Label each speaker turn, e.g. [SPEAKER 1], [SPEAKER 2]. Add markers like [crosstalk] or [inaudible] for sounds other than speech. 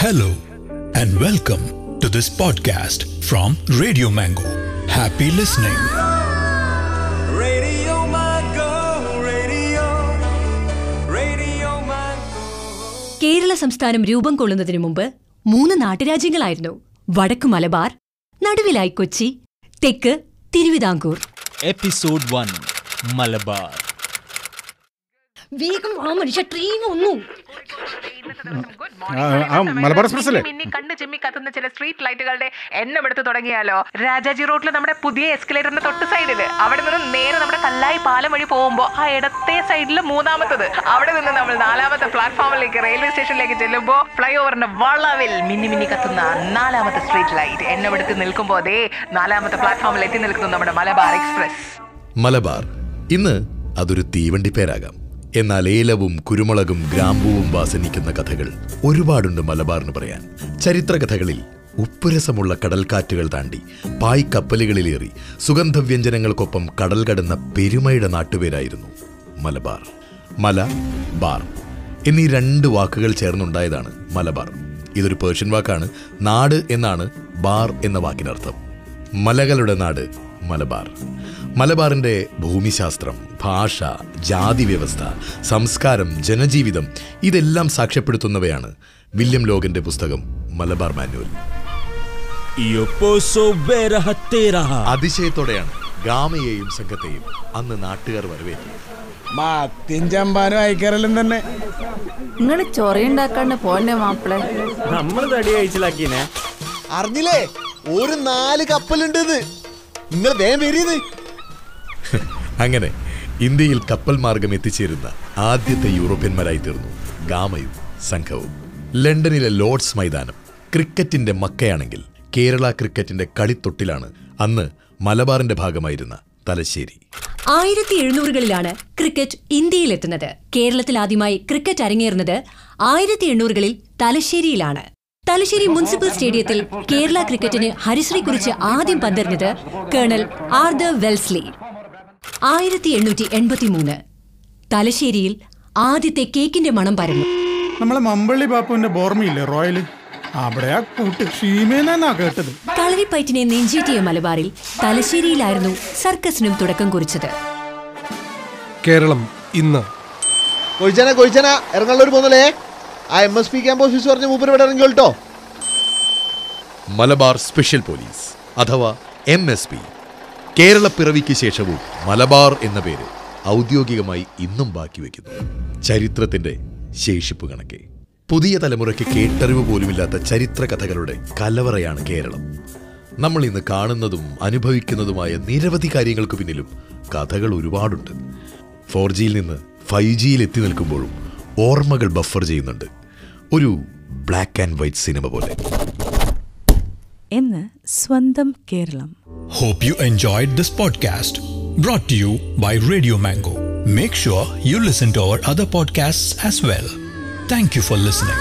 [SPEAKER 1] Hello and welcome to this podcast from Radio Mango happy listening.
[SPEAKER 2] Radio Mango, Radio, Radio Mango.
[SPEAKER 3] Kerala സംസ്ഥാനം രൂപം കൊള്ളുന്നതിനു മുമ്പ് മൂന്ന് നാട്ടുരാജ്യങ്ങളായിരുന്നു. വടക്ക് മലബാർ നടുവിലായി കൊച്ചി തെക്ക് തിരുവിതാംകൂർ.
[SPEAKER 4] Episode one Malabar.
[SPEAKER 3] വേഗം ആ മനുഷ്യ ട്രെയിൻ ഒന്നു
[SPEAKER 5] മലബാർ എക്സ്പ്രസ് അല്ലേ?
[SPEAKER 6] മിന്നി കണ്ണ് ചിമ്മി കത്തുന്ന ചില സ്ട്രീറ്റ് ലൈറ്റുകളുടെ എണ്ണം എടുത്ത് തുടങ്ങിയാലോ? രാജാജി റോഡിൽ നമ്മുടെ പുതിയ എസ്കലേറ്ററിന്റെ തൊട്ട് സൈഡിൽ അവിടെ നിന്ന് നേരെ നമ്മുടെ കല്ലായി പാലം വഴി പോകുമ്പോൾ ആ ഇടത്തെ സൈഡിൽ മൂന്നാമത്തത്. അവിടെ നിന്ന് നമ്മൾ നാലാമത്തെ പ്ലാറ്റ്ഫോമിലേക്ക് റെയിൽവേ സ്റ്റേഷനിലേക്ക് ചെല്ലുമ്പോൾ ഫ്ലൈ ഓവറിന്റെ വളവിൽ മിന്നി മിന്നി കത്തുന്ന നാലാമത്തെ സ്ട്രീറ്റ് ലൈറ്റ് എണ്ണം എടുത്ത് നിൽക്കുമ്പോൾ അതേ നാലാമത്തെ പ്ലാറ്റ്ഫോമിൽ എത്തി നിൽക്കുന്നു നമ്മുടെ മലബാർ എക്സ്പ്രസ്
[SPEAKER 7] മലബാർ. ഇന്ന് അതൊരു തീവണ്ടി പേരാകാം. എന്നാൽ ഏലവും കുരുമുളകും ഗ്രാമ്പുവും വാസനിക്കുന്ന കഥകൾ ഒരുപാടുണ്ട് മലബാറിന് പറയാൻ. ചരിത്ര കഥകളിൽ ഉപ്പുരസമുള്ള കടൽക്കാറ്റുകൾ താണ്ടി പായ് കപ്പലുകളിലേറി സുഗന്ധവ്യഞ്ജനങ്ങൾക്കൊപ്പം കടൽ കടന്ന പെരുമയുടെ നാട്ടുപേരായിരുന്നു മലബാർ. മല ബാർ എന്നീ രണ്ട് വാക്കുകൾ ചേർന്നുണ്ടായതാണ് മലബാർ. ഇതൊരു പേർഷ്യൻ വാക്കാണ്. നാട് എന്നാണ് ബാർ എന്ന വാക്കിനർത്ഥം. മലകളുടെ നാട് മലബാർ. മലബാറിന്റെ ഭൂമിശാസ്ത്രം ഭാഷ ജാതി വ്യവസ്ഥ സംസ്കാരം ജനജീവിതം ഇതെല്ലാം സാക്ഷ്യപ്പെടുത്തുന്നവയാണ് വില്യം ലോഗന്റെ പുസ്തകം മലബാർ മാനുവൽ. അതിശയത്തോടെയാണ് ഗാമയെയും സംഘത്തെയും അന്ന് നാട്ടുകാർ വരവേറ്റു
[SPEAKER 5] മത്തിൻ ചമ്പാനും അയക്കാറെല്ലാം തന്നെ.
[SPEAKER 8] നിങ്ങൾ ചൊറയുണ്ടാക്കാണ്ട് പോന്നെ മാപ്പിളെ.
[SPEAKER 4] നമ്മൾ തടി കഴിച്ചിലാക്കീനെ.
[SPEAKER 9] അറിഞ്ഞില്ലേ? ഒരു നാല് കപ്പലുണ്ട് നിങ്ങൾ വേഗം [laughs]
[SPEAKER 7] അങ്ങനെ ഇന്ത്യയിൽ കപ്പൽ മാർഗം എത്തിച്ചേരുന്ന ആദ്യത്തെ യൂറോപ്യന്മാരായി തീർന്നു ഗാമയും സംഘവും. ലണ്ടനിലെ ലോർഡ്സ് മൈതാനം ക്രിക്കറ്റിന്റെ മക്കയാണെങ്കിൽ കേരള ക്രിക്കറ്റിന്റെ കളിത്തൊട്ടിലാണ് അന്ന് മലബാറിന്റെ ഭാഗമായിരുന്ന തലശ്ശേരി.
[SPEAKER 3] ആയിരത്തി എഴുന്നൂറുകളിലാണ് ക്രിക്കറ്റ് ഇന്ത്യയിലെത്തുന്നത്. കേരളത്തിൽ ആദ്യമായി ക്രിക്കറ്റ് അരങ്ങേറുന്നത് ആയിരത്തി എണ്ണൂറുകളിൽ തലശ്ശേരിയിലാണ്. തലശ്ശേരി മുനിസിപ്പൽ സ്റ്റേഡിയത്തിൽ കേരള ക്രിക്കറ്റിന് ഹരിശ്രീ കുറിച്ച് ആദ്യം പന്തെറിഞ്ഞത് കേണൽ ആർദർ വെൽസ്ലി. ആയിരത്തി എണ്ണൂറ്റി എൺപത്തി മൂന്ന് തലശ്ശേരിയിൽ ആദ്യത്തെ കേക്കിന്റെ മണം പരന്നു.
[SPEAKER 5] നമ്മളെ മമ്പള്ളി ബാപ്പുവിന്റെ ബോർമയില്ലേ റോയൽ
[SPEAKER 3] കളരിപ്പയറ്റിനെ നെഞ്ചേറ്റിയ മലബാറിൽ തലശ്ശേരിയിലായിരുന്നു സർക്കസിനും തുടക്കം കുറിച്ചത്.
[SPEAKER 10] കേരളം ഇന്ന്.
[SPEAKER 9] കൊഴിച്ചന കൊഴിച്ചന ഇറങ്ങാനുള്ളവർ പോന്നല്ലേ? ആ M S P camp office പറഞ്ഞ മൂപ്പർ ഇവിടെ ഇറങ്ങി കേട്ടോ
[SPEAKER 7] മലബാർ സ്പെഷ്യൽ പോലീസ് അഥവാ എം എസ് പി. കേരള പിറവിക്ക് ശേഷവും മലബാർ എന്ന പേര് ഔദ്യോഗികമായി ഇന്നും ബാക്കി വയ്ക്കുന്നു ചരിത്രത്തിന്റെ ശേഷിപ്പ് കണക്കെ. പുതിയ തലമുറയ്ക്ക് കേട്ടറിവ് പോലുമില്ലാത്ത ചരിത്ര കഥകളുടെ കലവറയാണ് കേരളം. നമ്മൾ ഇന്ന് കാണുന്നതും അനുഭവിക്കുന്നതുമായ നിരവധി കാര്യങ്ങൾക്ക് പിന്നിലും കഥകൾ ഒരുപാടുണ്ട്. ഫോർ ജിയിൽ നിന്ന് ഫൈവ് ജിയിൽ എത്തി നിൽക്കുമ്പോഴും ഓർമ്മകൾ ബഫർ ചെയ്യുന്നുണ്ട്. ഒരു ബ്ലാക്ക് ആൻഡ് വൈറ്റ് സിനിമ പോലെ
[SPEAKER 8] എന്ന് സ്വന്തം Keralam
[SPEAKER 1] you enjoyed this podcast brought to you by Radio Mango. Make sure you listen to our other podcasts as well. Thank you for listening.